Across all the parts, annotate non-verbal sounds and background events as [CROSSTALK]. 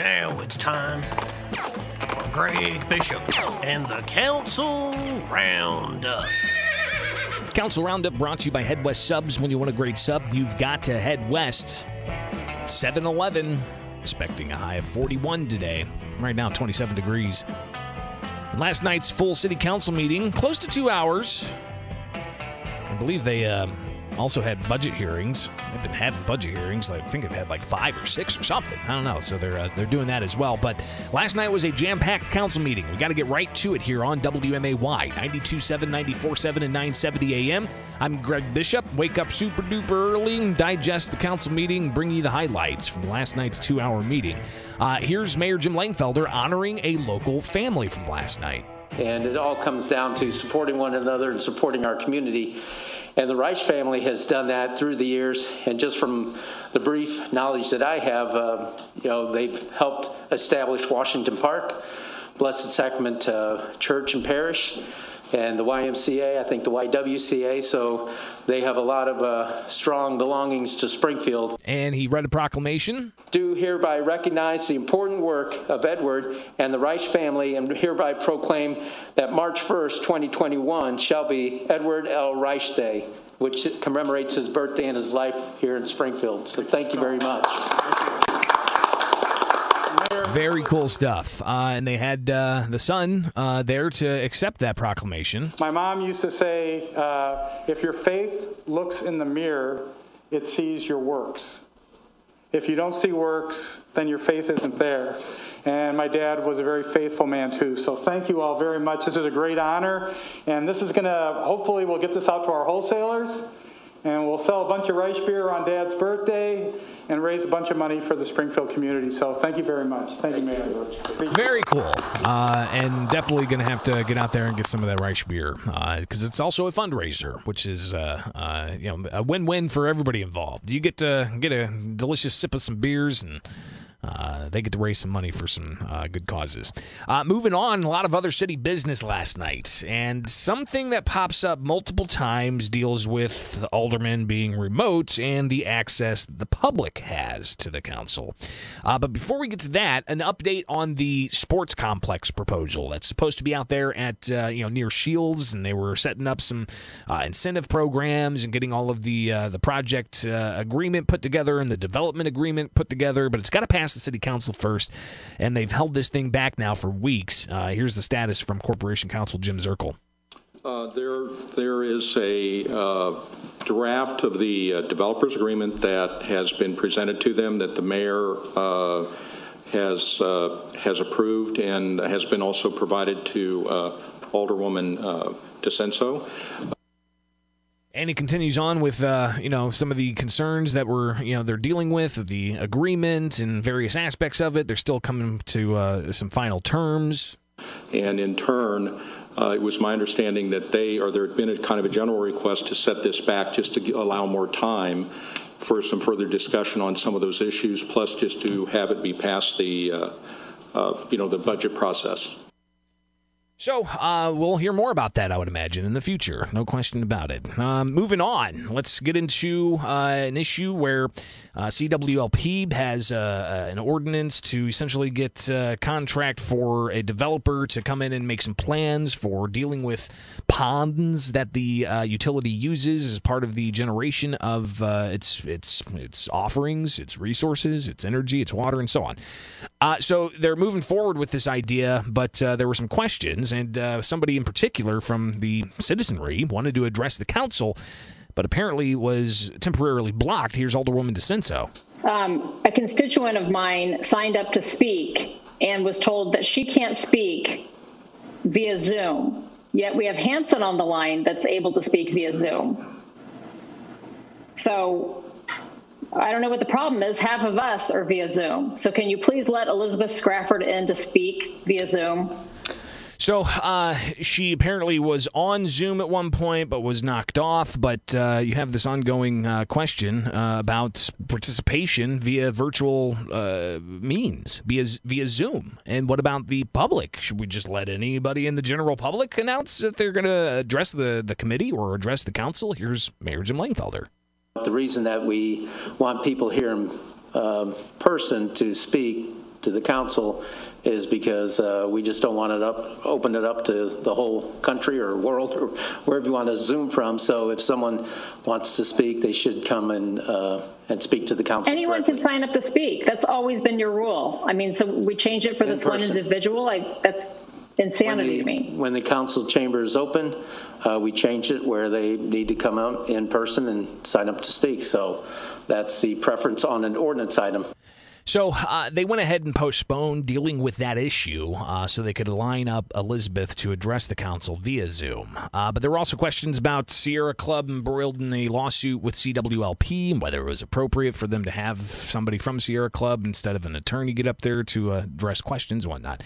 Now it's time for Greg Bishop and the Council Roundup. Council Roundup brought to you by Head West Subs. When you want a great sub, you've got to head west. 7 Eleven, expecting a high of 41 today. Right now, 27 degrees. Last night's full city council meeting, close to two hours. I believe they uh, also had budget hearings. They've been having budget hearings. I think they've had like five or six or something. I don't know. So they're uh, they're doing that as well. But last night was a jam-packed council meeting. We got to get right to it here on WMAY 92.7, 94.7, and 970 AM. I'm Greg Bishop. Wake up super duper early, digest the council meeting, bring you the highlights from last night's two-hour meeting. Uh, here's Mayor Jim Langfelder honoring a local family from last night. And it all comes down to supporting one another and supporting our community. And the Reich family has done that through the years. And just from the brief knowledge that I have, uh, you know, they've helped establish Washington Park, Blessed Sacrament uh, Church and Parish, and the YMCA, I think the YWCA. So they have a lot of uh, strong belongings to Springfield. And he read a proclamation. Do hereby recognize the important work of Edward and the Reich family and hereby proclaim that March 1st, 2021 shall be Edward L. Reich Day, which commemorates his birthday and his life here in Springfield. So thank you very much. Very cool stuff. Uh, and they had uh, the son uh, there to accept that proclamation. My mom used to say, uh, if your faith looks in the mirror, it sees your works. If you don't see works, then your faith isn't there. And my dad was a very faithful man too. So thank you all very much. This is a great honor. And this is going to, hopefully, we'll get this out to our wholesalers. And we'll sell a bunch of Reich beer on Dad's birthday and raise a bunch of money for the Springfield community. So thank you very much. Thank, you, Mayor. Very cool. Uh, and definitely going to have to get out there and get some of that Reich beer because uh, it's also a fundraiser, which is uh, uh, you know a win-win for everybody involved. You get to get a delicious sip of some beers and uh, they get to raise some money for some uh, good causes. Uh, moving on, a lot of other city business last night, and something that pops up multiple times deals with aldermen being remote and the access the public has to the council. Uh, but before we get to that, an update on the sports complex proposal that's supposed to be out there at uh, you know near Shields, and they were setting up some uh, incentive programs and getting all of the the project agreement put together and the development agreement put together, but it's got to pass the city council first, and they've held this thing back now for weeks. Uh, here's the status from Corporation Counsel Jim Zerkle. Uh, there, there is a uh, draft of the uh, developers agreement that has been presented to them that the mayor uh, has uh, has approved and has been also provided to Alderwoman DiCenso. And he continues on with, uh, you know, some of the concerns that were, you know, they're dealing with the agreement and various aspects of it. They're still coming to uh, some final terms. And in turn, uh, it was my understanding that they, or there had been a kind of a general request to set this back just to allow more time for some further discussion on some of those issues, plus just to have it be past the, uh, uh, you know, the budget process. So uh, we'll hear more about that, I would imagine, in the future. No question about it. Um, moving on, let's get into uh, an issue where uh, CWLP has uh, uh, an ordinance to essentially get a contract for a developer to come in and make some plans for dealing with ponds that the utility uses as part of the generation of its its its offerings, its resources, its energy, its water, and so on. So they're moving forward with this idea, but there were some questions and uh, somebody in particular from the citizenry wanted to address the council, but apparently was temporarily blocked. Here's Alderwoman DiCenso. Um, a constituent of mine signed up to speak and was told that she can't speak via Zoom. Yet we have Hanson on the line that's able to speak via Zoom. So I don't know what the problem is. Half of us are via Zoom. So can you please let Elizabeth Scrafford in to speak via Zoom? So uh, she apparently was on Zoom at one point, but was knocked off. But uh, you have this ongoing uh, question uh, about participation via virtual uh, means, via via Zoom. And what about the public? Should we just let anybody in the general public announce that they're going to address the, the committee or address the council? Here's Mayor Jim Langfelder. The reason that we want people here in um, person to speak to the council is because uh, we just don't want it up, open it up to the whole country or world or wherever you want to Zoom from. So if someone wants to speak, they should come and, uh, and speak to the council Anyone directly. can sign up to speak. That's always been your rule. I mean, so we change it for In this one individual. I, that's insanity to the- me. When the council chamber is open, uh, we change it where they need to come out in person and sign up to speak. So that's the preference on an ordinance item. So uh, they went ahead and postponed dealing with that issue uh, so they could line up Elizabeth to address the council via Zoom. Uh, but there were also questions about Sierra Club embroiled in a lawsuit with CWLP and whether it was appropriate for them to have somebody from Sierra Club instead of an attorney get up there to uh, address questions and whatnot.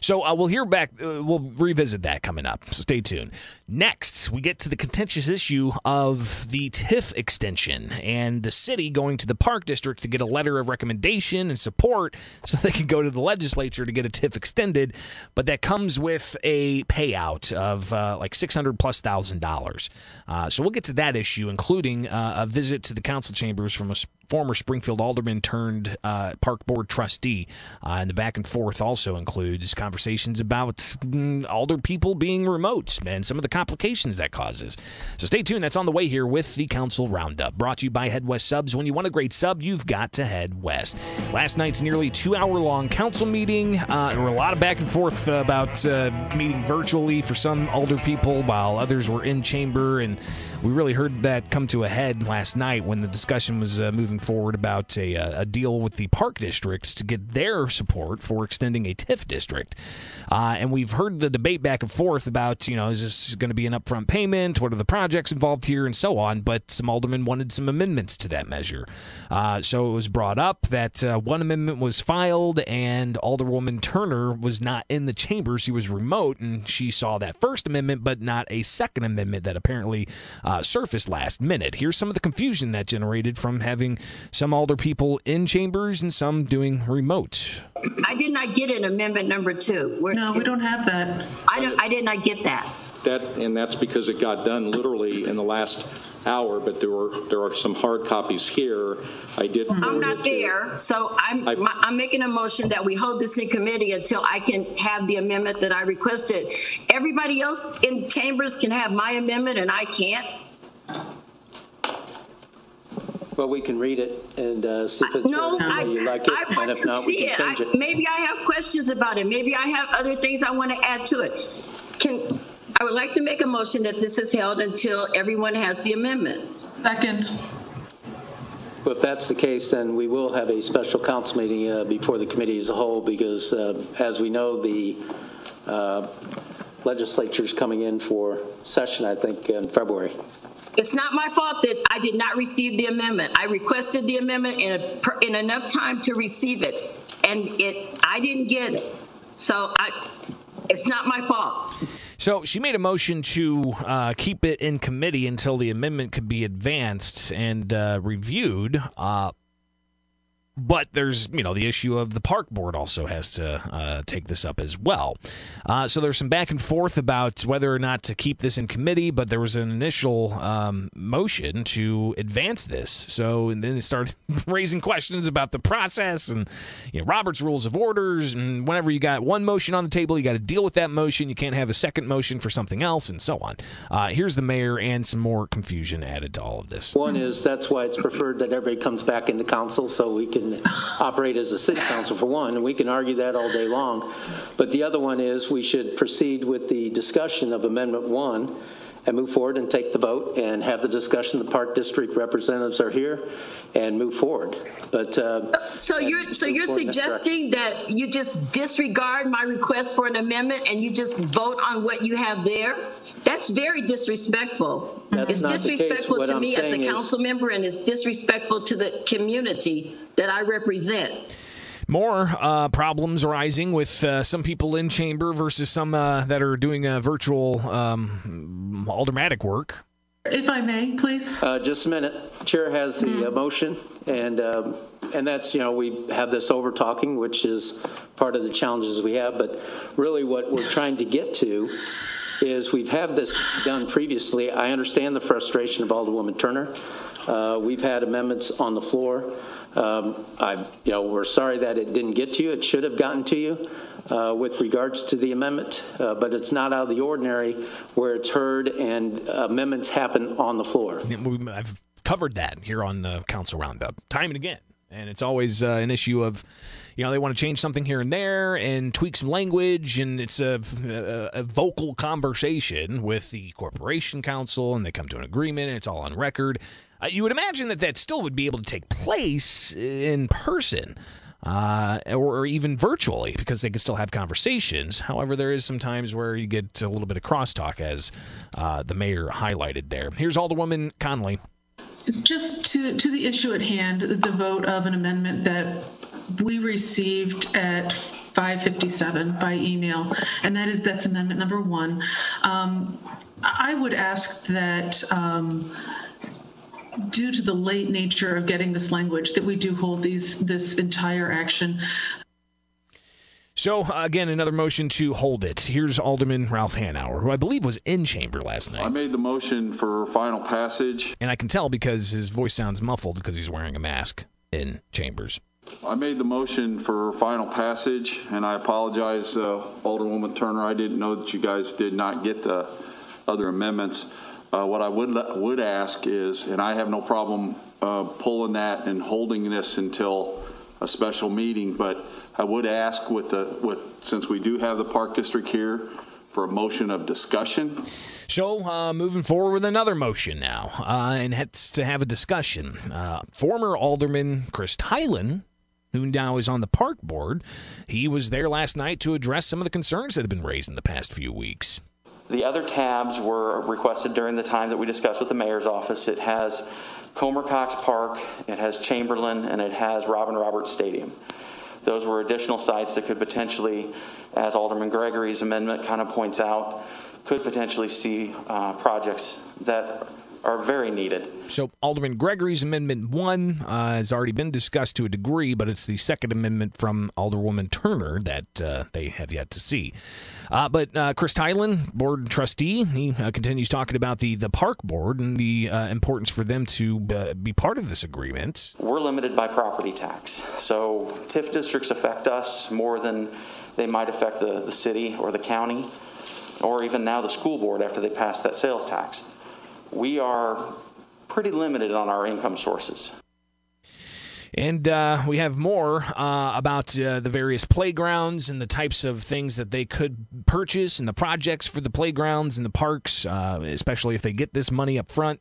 So uh, we'll hear back, uh, we'll revisit that coming up. So stay tuned. Next, we get to the contentious issue of the TIF extension and the city going to the Park District to get a letter of recommendation and support [LAUGHS] so they can go to the legislature to get a TIF extended. But that comes with a payout of uh, like 600 plus thousand dollars. Uh, so we'll get to that issue, including uh, a visit to the council chambers from a former Springfield alderman turned uh, park board trustee. Uh, and the back and forth also includes conversations about mm, alder people being remote and some of the complications that causes. So stay tuned. That's on the way here with the council roundup. Brought to you by Head West Subs. When you want a great sub, you've got to head west. Last night's nearly two hour long council meeting. Uh, there were a lot of back and forth uh, about uh, meeting virtually for some older people while others were in chamber. And we really heard that come to a head last night when the discussion was uh, moving forward about a, uh, a deal with the park districts to get their support for extending a TIF district. Uh, and we've heard the debate back and forth about, you know, is this going to be an upfront payment? What are the projects involved here? And so on. But some aldermen wanted some amendments to that measure. Uh, so it was brought up that uh, one amendment was filed and Alderwoman Turner was not in the chamber. She was remote and she saw that first amendment, but not a second amendment that apparently uh, surfaced last minute. Here's some of the confusion that generated from having some alder people in chambers and some doing remote. I did not get an amendment number two. Where- No, we don't have that. I don't, I did not get that. That, and that's because it got done literally in the last hour, but there were, there are some hard copies here. I did. I'm forward it not to- there, so I'm, I've- my- I'm making a motion that we hold this in committee until I can have the amendment that I requested. Everybody else in chambers can have my amendment and I can't? Well, we can read it and uh, see if it's No, the I, you like it. I And if to not, we see can it. change I- it. Maybe I have questions about it. Maybe I have other things I want to add to it. Can, I would like to make a motion that this is held until everyone has the amendments. Second. Well, If that's the case, then we will have a special council meeting uh, before the committee as a whole, because uh, as we know, the uh, is coming in for session, I think, in February. It's not my fault that I did not receive the amendment. I requested the amendment in, a, in enough time to receive it, and it, I didn't get it. So I, it's not my fault. So she made a motion to uh, keep it in committee until the amendment could be advanced and uh, reviewed. Uh, but there's, you know, the issue of the park board also has to uh, take this up as well. Uh, so there's some back and forth about whether or not to keep this in committee, but there was an initial um, motion to advance this. So and then they started [LAUGHS] raising questions about the process and you know, Robert's rules of orders. And whenever you got one motion on the table, you got to deal with that motion. You can't have a second motion for something else, and so on. Uh, here's the mayor and some more confusion added to all of this. One is, that's why it's preferred that everybody comes back into council, so we can operate as a city council for one, and we can argue that all day long. But the other one is, we should proceed with the discussion of Amendment One and move forward and take the vote and have the discussion. The Park District representatives are here, and move forward. But. uh, So you're, so you're suggesting that you just disregard my request for an amendment and you just vote on what you have there? That's very disrespectful. That's It's not the case. disrespectful to I'm me as a saying is- council member and it's disrespectful to the community that I represent. More uh, problems arising with uh, some people in chamber versus some uh, that are doing uh, virtual um, aldermatic work. If I may, please. Uh, Just a minute. Chair has the uh, motion, and, um, and that's, you know, we have this over-talking, which is part of the challenges we have, but really what we're trying to get to is we've had this done previously. I understand the frustration of Alderwoman Turner. Uh, We've had amendments on the floor. Um, I, you know, we're sorry that it didn't get to you. It should have gotten to you uh, with regards to the amendment, uh, but it's not out of the ordinary where it's heard and amendments happen on the floor. I've covered that here on the council roundup time and again. And it's always uh, an issue of, you know, they want to change something here and there and tweak some language, and it's a, a, a vocal conversation with the corporation council, and they come to an agreement, and it's all on record. Uh, you would imagine that that still would be able to take place in person. Uh, or, or even virtually, because they can still have conversations. However, there is some times where you get a little bit of crosstalk, as uh, the mayor highlighted there. Here's Alderwoman Conley. Just to, to the issue at hand, the vote of an amendment that we received at 5:57 by email, and that is, that's amendment number one. Um, I would ask that, um, due to the late nature of getting this language, that we do hold these, this entire action So, uh, again, another motion to hold it. Here's Alderman Ralph Hanauer, who I believe was in chamber last night. I made the motion for final passage. And I can tell because his voice sounds muffled because he's wearing a mask in chambers. I made the motion for final passage, and I apologize, uh, Alderwoman Turner. I didn't know that you guys did not get the other amendments. Uh, What I would, would ask is, and I have no problem uh, pulling that and holding this until a special meeting, but I would ask with the, with, since we do have the Park District here, for a motion of discussion. So, uh, moving forward with another motion now, uh, and to have a discussion. Uh, former Alderman Chris Tylen, who now is on the park board, he was there last night to address some of the concerns that have been raised in the past few weeks. The other tabs were requested during the time that we discussed with the mayor's office. It has Comer Cox Park, it has Chamberlain, and it has Robin Roberts Stadium. Those were additional sites that could potentially, as Alderman Gregory's amendment kind of points out, could potentially see uh, projects that are very needed. So, Alderman Gregory's Amendment 1 uh, has already been discussed to a degree, but it's the Second Amendment from Alderwoman Turner that uh, they have yet to see. Uh, but uh, Chris Tylen, board trustee, he uh, continues talking about the, the park board and the uh, importance for them to uh, be part of this agreement. We're limited by property tax. So TIF districts affect us more than they might affect the, the city or the county, or even now the school board after they pass that sales tax. We are pretty limited on our income sources. And uh, we have more uh, about uh, the various playgrounds and the types of things that they could purchase and the projects for the playgrounds and the parks, uh, especially if they get this money up front.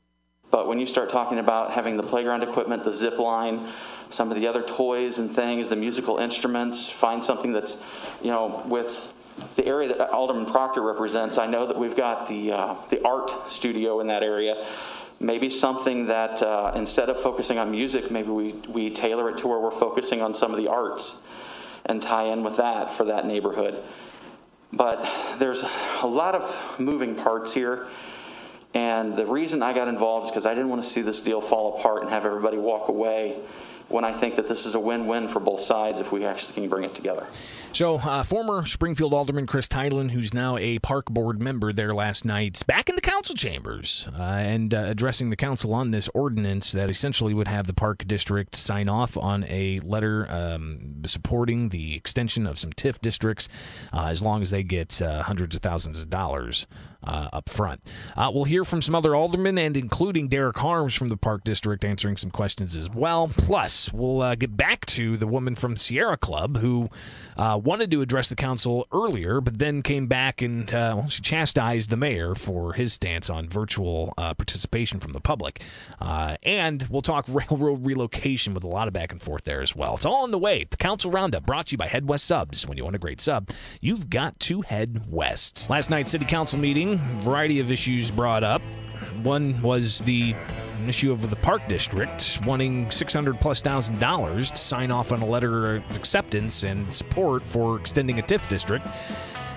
But when you start talking about having the playground equipment, the zip line, some of the other toys and things, the musical instruments, find something that's, you know, with the area that Alderman Proctor represents, I know that we've got the, uh, the art studio in that area. Maybe something that uh, instead of focusing on music, maybe we, we tailor it to where we're focusing on some of the arts and tie in with that for that neighborhood. But there's a lot of moving parts here. And the reason I got involved is because I didn't want to see this deal fall apart and have everybody walk away when I think that this is a win win for both sides if we actually can bring it together. So, uh, former Springfield Alderman Chris Tylen, who's now a park board member there last night, back in the council chambers uh, and uh, addressing the council on this ordinance that essentially would have the park district sign off on a letter um, supporting the extension of some TIF districts uh, as long as they get uh, hundreds of thousands of dollars uh, up front. Uh, we'll hear from some other aldermen, and including Derek Harms from the Park District, answering some questions as well. Plus, we'll uh, get back to the woman from Sierra Club who uh, wanted to address the council earlier, but then came back and uh, well, she chastised the mayor for his stance on virtual uh, participation from the public. And we'll talk [LAUGHS] railroad relocation with a lot of back and forth there as well. It's all on the way. The Council Roundup brought to you by Head West Subs. When you want a great sub, you've got to head west. Last night's City Council meeting, variety of issues brought up. One was the issue of the Park District wanting 600 plus thousand dollars to sign off on a letter of acceptance and support for extending a TIF district.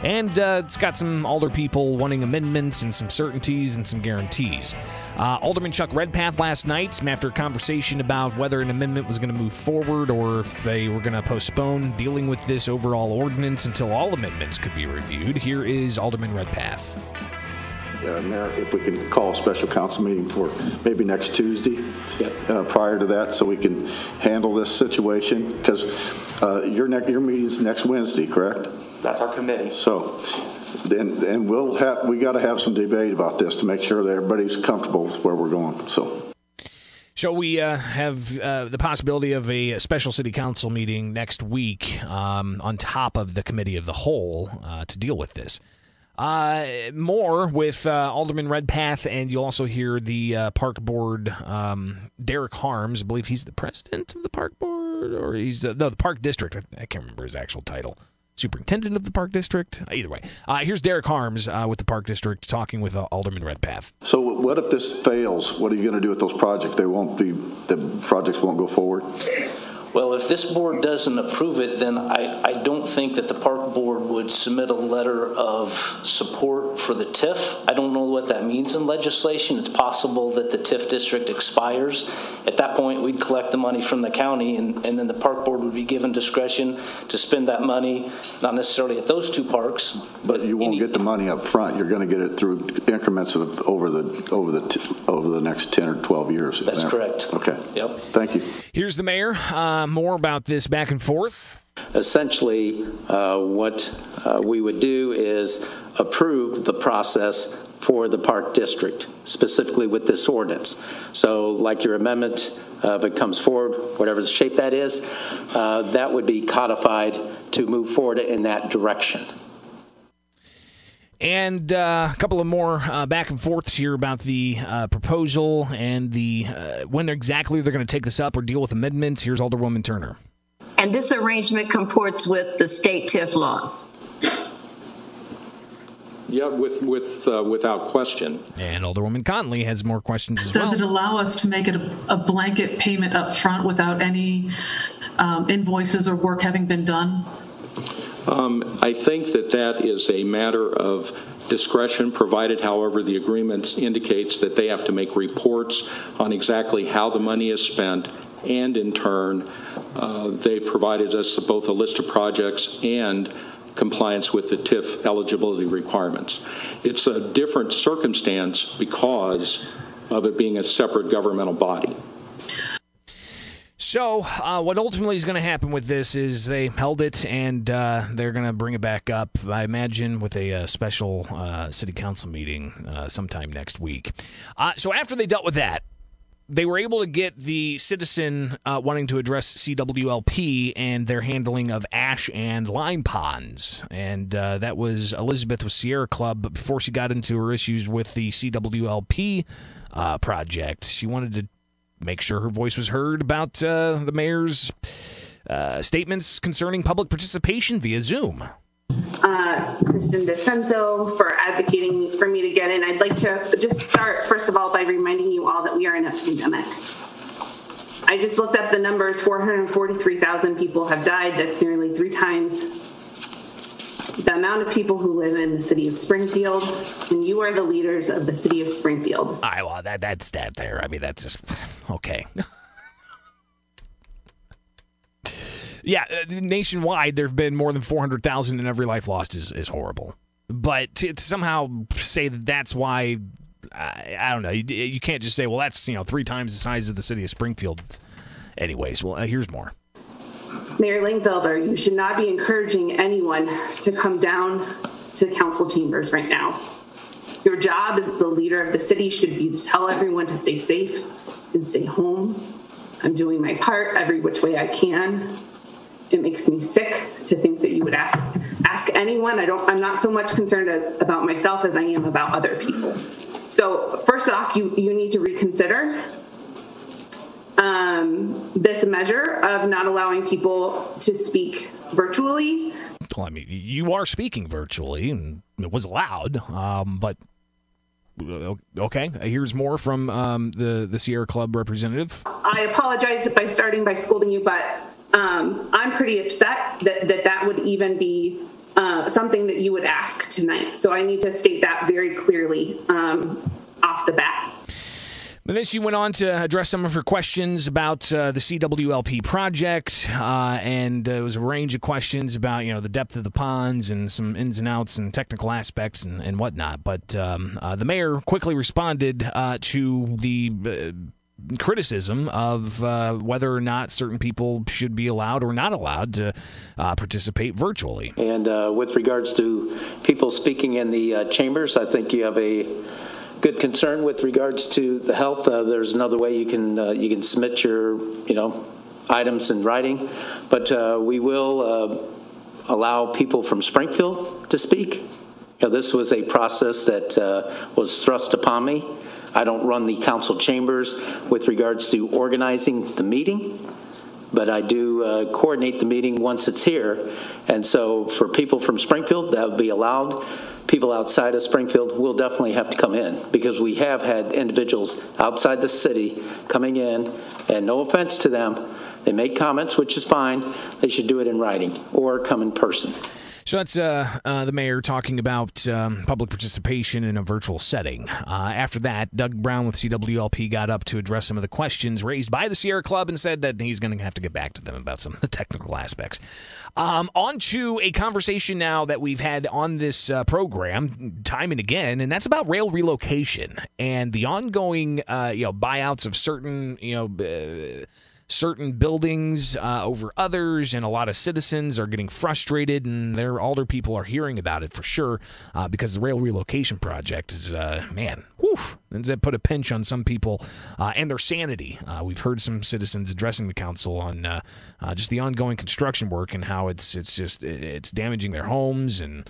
And uh, it's got some alder people wanting amendments and some certainties and some guarantees. Uh, Alderman Chuck Redpath last night, after a conversation about whether an amendment was going to move forward or if they were going to postpone dealing with this overall ordinance until all amendments could be reviewed. Here is Alderman Redpath. uh, Mayor, if we can call a special council meeting for maybe next Tuesday Yep. uh, prior to that, so we can handle this situation, because your next, your meeting's next Wednesday, correct? That's our committee. So, then, and we'll have, we got to have some debate about this to make sure that everybody's comfortable with where we're going, so. So we uh, have uh, the possibility of a special city council meeting next week um, on top of the committee of the whole uh, to deal with this. Uh, more with uh, Alderman Redpath, and you'll also hear the uh, park board, um, Derek Harms. I believe he's the president of the park board, or he's no the park district. I, I can't remember his actual title. Superintendent of the park district. Uh, either way, uh, here's Derek Harms uh, with the park district talking with Alderman Redpath. So what if this fails? What are you going to do with those projects? They won't be. The projects won't go forward. Well, if this board doesn't approve it, then I, I don't think that the park board would submit a letter of support for the TIF. I don't know what that means in legislation. It's possible that the TIF district expires. At that point, we'd collect the money from the county, and, and then the park board would be given discretion to spend that money, not necessarily at those two parks. But you won't get the money up front. You're going to get it through increments of over the over the t- over the next ten or twelve years. That's correct. Okay. Yep. Thank you. Here's the mayor. Um, Uh, more about this back and forth. Essentially, uh, what uh, we would do is approve the process for the park district, specifically with this ordinance. So like your amendment, uh, if it comes forward, whatever the shape that is, uh, that would be codified to move forward in that direction. And uh, a couple of more uh, back and forths here about the uh, proposal and the uh, when exactly they're going to take this up or deal with amendments. Here's Alderwoman Turner. And this arrangement comports with the state TIF laws. Yeah, with with uh, without question. And Alderwoman Conley has more questions as Does well. it allow us to make it a, a blanket payment up front without any um, invoices or work having been done? Um, I think that that is a matter of discretion, provided, however, the agreement indicates that they have to make reports on exactly how the money is spent, and in turn, uh, they provided us both a list of projects and compliance with the TIF eligibility requirements. It's a different circumstance because of it being a separate governmental body. So, uh, what ultimately is going to happen with this is they held it and uh, they're going to bring it back up, I imagine, with a, uh, special uh, city council meeting uh, sometime next week. Uh, so, after they dealt with that, they were able to get the citizen wanting to address CWLP and their handling of ash and lime ponds. And that was Elizabeth with Sierra Club. But before she got into her issues with the CWLP project, she wanted to make sure her voice was heard about uh, the mayor's uh, statements concerning public participation via Zoom. Uh, Kristen DiCenso for advocating for me to get in. I'd like to just start, first of all, by reminding you all that we are in a pandemic. I just looked up the numbers 443,000 people have died. That's nearly three times the amount of people who live in the city of Springfield, and you are the leaders of the city of Springfield. I well, that that's that there. I mean, that's just [SIGHS] okay. [LAUGHS] yeah, uh, nationwide, there have been more than four hundred thousand, and every life lost is is horrible. But to, to somehow say that that's why, I, I don't know. You, you, can't just say, well, that's you know three times the size of the city of Springfield. Anyways, well, uh, here's more. Mayor Langfelder, you should not be encouraging anyone to come down to council chambers right now. Your job as the leader of the city should be to tell everyone to stay safe and stay home. I'm doing my part every which way I can. It makes me sick to think that you would ask ask anyone. I don't I'm not so much concerned about myself as I am about other people. So first off, you, you need to reconsider um, this measure of not allowing people to speak virtually. Well, I mean, you are speaking virtually, and it was allowed, um, but okay. Here's more from um, the the Sierra Club representative. I apologize by starting by scolding you, but um, I'm pretty upset that that, that would even be uh, something that you would ask tonight. So I need to state that very clearly um, off the bat. But then she went on to address some of her questions about uh, the CWLP project, uh, and uh, it was a range of questions about you know the depth of the ponds and some ins and outs and technical aspects and, and whatnot. But um, uh, the mayor quickly responded uh, to the uh, criticism of uh, whether or not certain people should be allowed or not allowed to uh, participate virtually. And uh, with regards to people speaking in the chambers, I think you have a good concern with regards to the health. Uh, there's another way you can uh, you can submit your you know items in writing, but uh, we will uh, allow people from Springfield to speak. You know, this was a process that uh, was thrust upon me. I don't run the council chambers with regards to organizing the meeting, but I do uh, coordinate the meeting once it's here. And so for people from Springfield, that would be allowed. People outside of Springfield will definitely have to come in because we have had individuals outside the city coming in, and no offense to them, they make comments, which is fine. They should do it in writing or come in person. So that's uh, uh, the mayor talking about um, public participation in a virtual setting. Uh, after that, Doug Brown with CWLP got up to address some of the questions raised by the Sierra Club and said that he's going to have to get back to them about some of the technical aspects. Um, on to a conversation now that we've had on this uh, program time and again, and that's about rail relocation and the ongoing, uh, you know, buyouts of certain, you know uh, certain buildings uh, over others, and a lot of citizens are getting frustrated, and their older people are hearing about it for sure uh, because the rail relocation project is, uh, man, does that put a pinch on some people uh, and their sanity? Uh, we've heard some citizens addressing the council on uh, just the ongoing construction work and how it's it's just it's damaging their homes and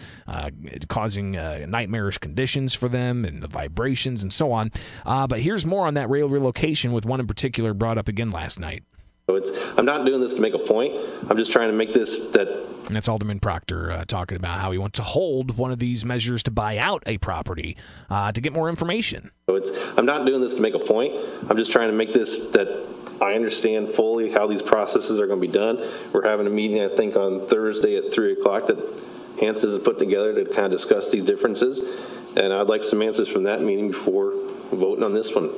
causing nightmarish conditions for them and the vibrations and so on. but here's more on that rail relocation with one in particular brought up again last night. So it's, I'm not doing this to make a point. I'm just trying to make this that. And that's Alderman Proctor uh, talking about how he wants to hold one of these measures to buy out a property uh, to get more information. So it's, I'm not doing this to make a point. I'm just trying to make this that I understand fully how these processes are going to be done. We're having a meeting, I think, on Thursday at 3 o'clock that Hanson has put together to kind of discuss these differences. And I'd like some answers from that meeting before voting on this one.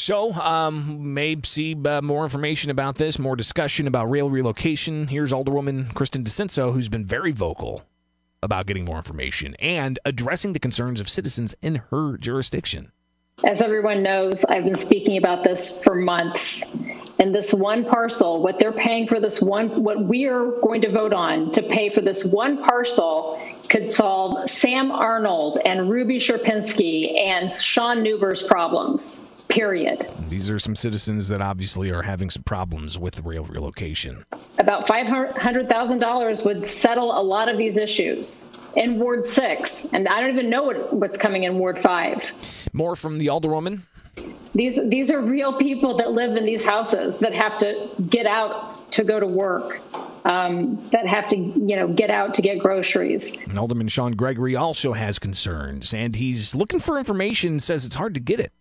So, um, may see uh, more information about this, more discussion about rail relocation. Here's Alderwoman Kristen DiCenso, who's been very vocal about getting more information and addressing the concerns of citizens in her jurisdiction. As everyone knows, I've been speaking about this for months. And this one parcel, what they're paying for this one, what we are going to vote on to pay for this one parcel could solve Sam Arnold and Ruby Sherpinski and Sean Newber's problems period. These are some citizens that obviously are having some problems with the rail relocation. About $500,000 would settle a lot of these issues in Ward 6, and I don't even know what, what's coming in Ward 5. More from the Alderwoman. These, these are real people that live in these houses that have to get out to go to work. Um, that have to, you know, get out to get groceries. And Alderman Sean Gregory also has concerns, and he's looking for information. Says it's hard to get it.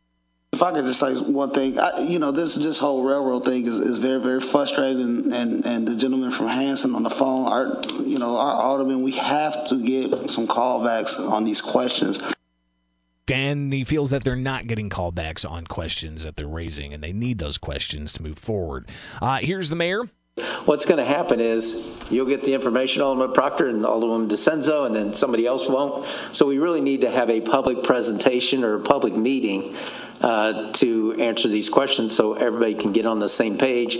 If I could just say one thing, I, you know, this this whole railroad thing is, is very very frustrating, and and and the gentleman from Hanson on the phone, our you know our alderman, we have to get some callbacks on these questions. Dan, he feels that they're not getting callbacks on questions that they're raising, and they need those questions to move forward. Uh, here's the mayor. What's going to happen is you'll get the information, Alderman Proctor and Alderman DiCenso, and then somebody else won't. So we really need to have a public presentation or a public meeting uh, to answer these questions so everybody can get on the same page.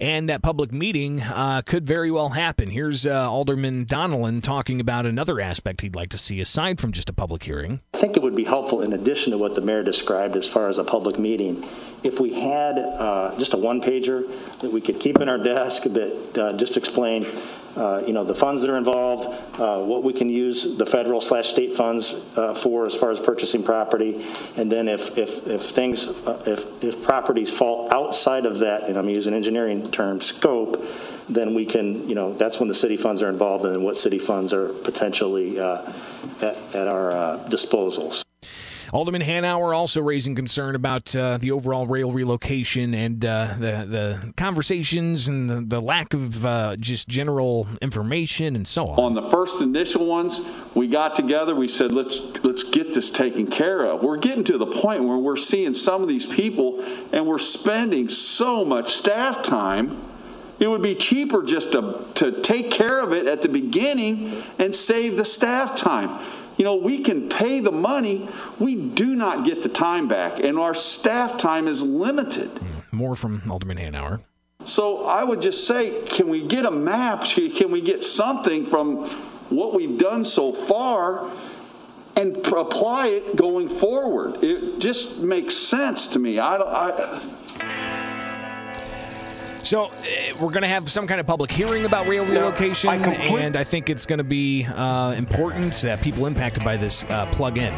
And that public meeting uh, could very well happen. Here's uh, Alderman Donelan talking about another aspect he'd like to see aside from just a public hearing. I think it would be helpful, in addition to what the mayor described as far as a public meeting, if we had uh, just a one pager that we could keep in our desk that uh, just explain uh, you know, the funds that are involved, uh, what we can use the federal slash state funds uh, for as far as purchasing property, and then if if if things uh, if if properties fall outside of that, and I'm using engineering term scope, then we can you know that's when the city funds are involved and what city funds are potentially uh, at, at, our disposals. Alderman Hanauer also raising concern about uh, the overall rail relocation and uh, the the conversations and the, the lack of uh, just general information and so on. On the first initial ones, we got together. We said, let's let's get this taken care of. We're getting to the point where we're seeing some of these people, and we're spending so much staff time. It would be cheaper just to, to take care of it at the beginning and save the staff time. You know, we can pay the money, we do not get the time back, and our staff time is limited. Hmm, more from Alderman Hanauer. So I would just say, can we get a map? Can we get something from what we've done so far and apply it going forward? It just makes sense to me. I, I So uh, we're going to have some kind of public hearing about rail relocation, and I think it's going to be uh, important that people impacted by this uh, plug in.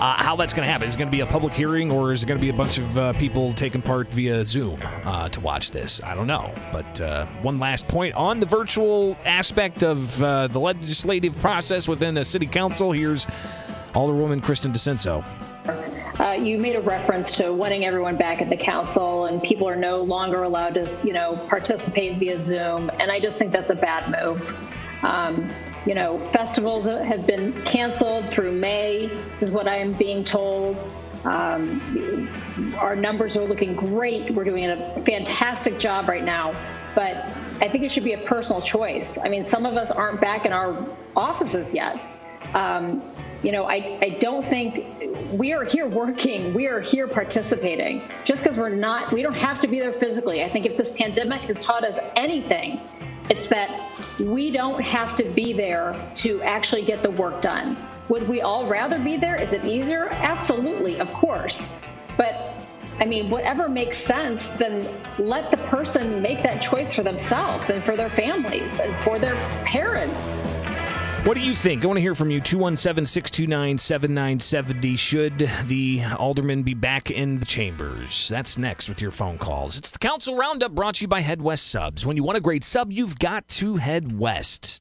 Uh, how that's going to happen? Is it going to be a public hearing, or is it going to be a bunch of uh, people taking part via Zoom uh, to watch this? I don't know. But uh, one last point on the virtual aspect of uh, the legislative process within a city council. Here's Alderwoman Kristen DiCenso. Uh, you made a reference to wanting everyone back at the council, and people are no longer allowed to, you know, participate via Zoom. And I just think that's a bad move. Um, you know, festivals have been canceled through May, is what I am being told. Um, our numbers are looking great. We're doing a fantastic job right now. But I think it should be a personal choice. I mean, some of us aren't back in our offices yet. Um, you know, I, I don't think we are here working, we are here participating. Just because we're not, we don't have to be there physically. I think if this pandemic has taught us anything, it's that we don't have to be there to actually get the work done. Would we all rather be there? Is it easier? Absolutely, of course. But I mean, whatever makes sense, then let the person make that choice for themselves and for their families and for their parents. What do you think? I want to hear from you. 217 629 7970. Should the alderman be back in the chambers? That's next with your phone calls. It's the Council Roundup brought to you by Head West Subs. When you want a great sub, you've got to head west.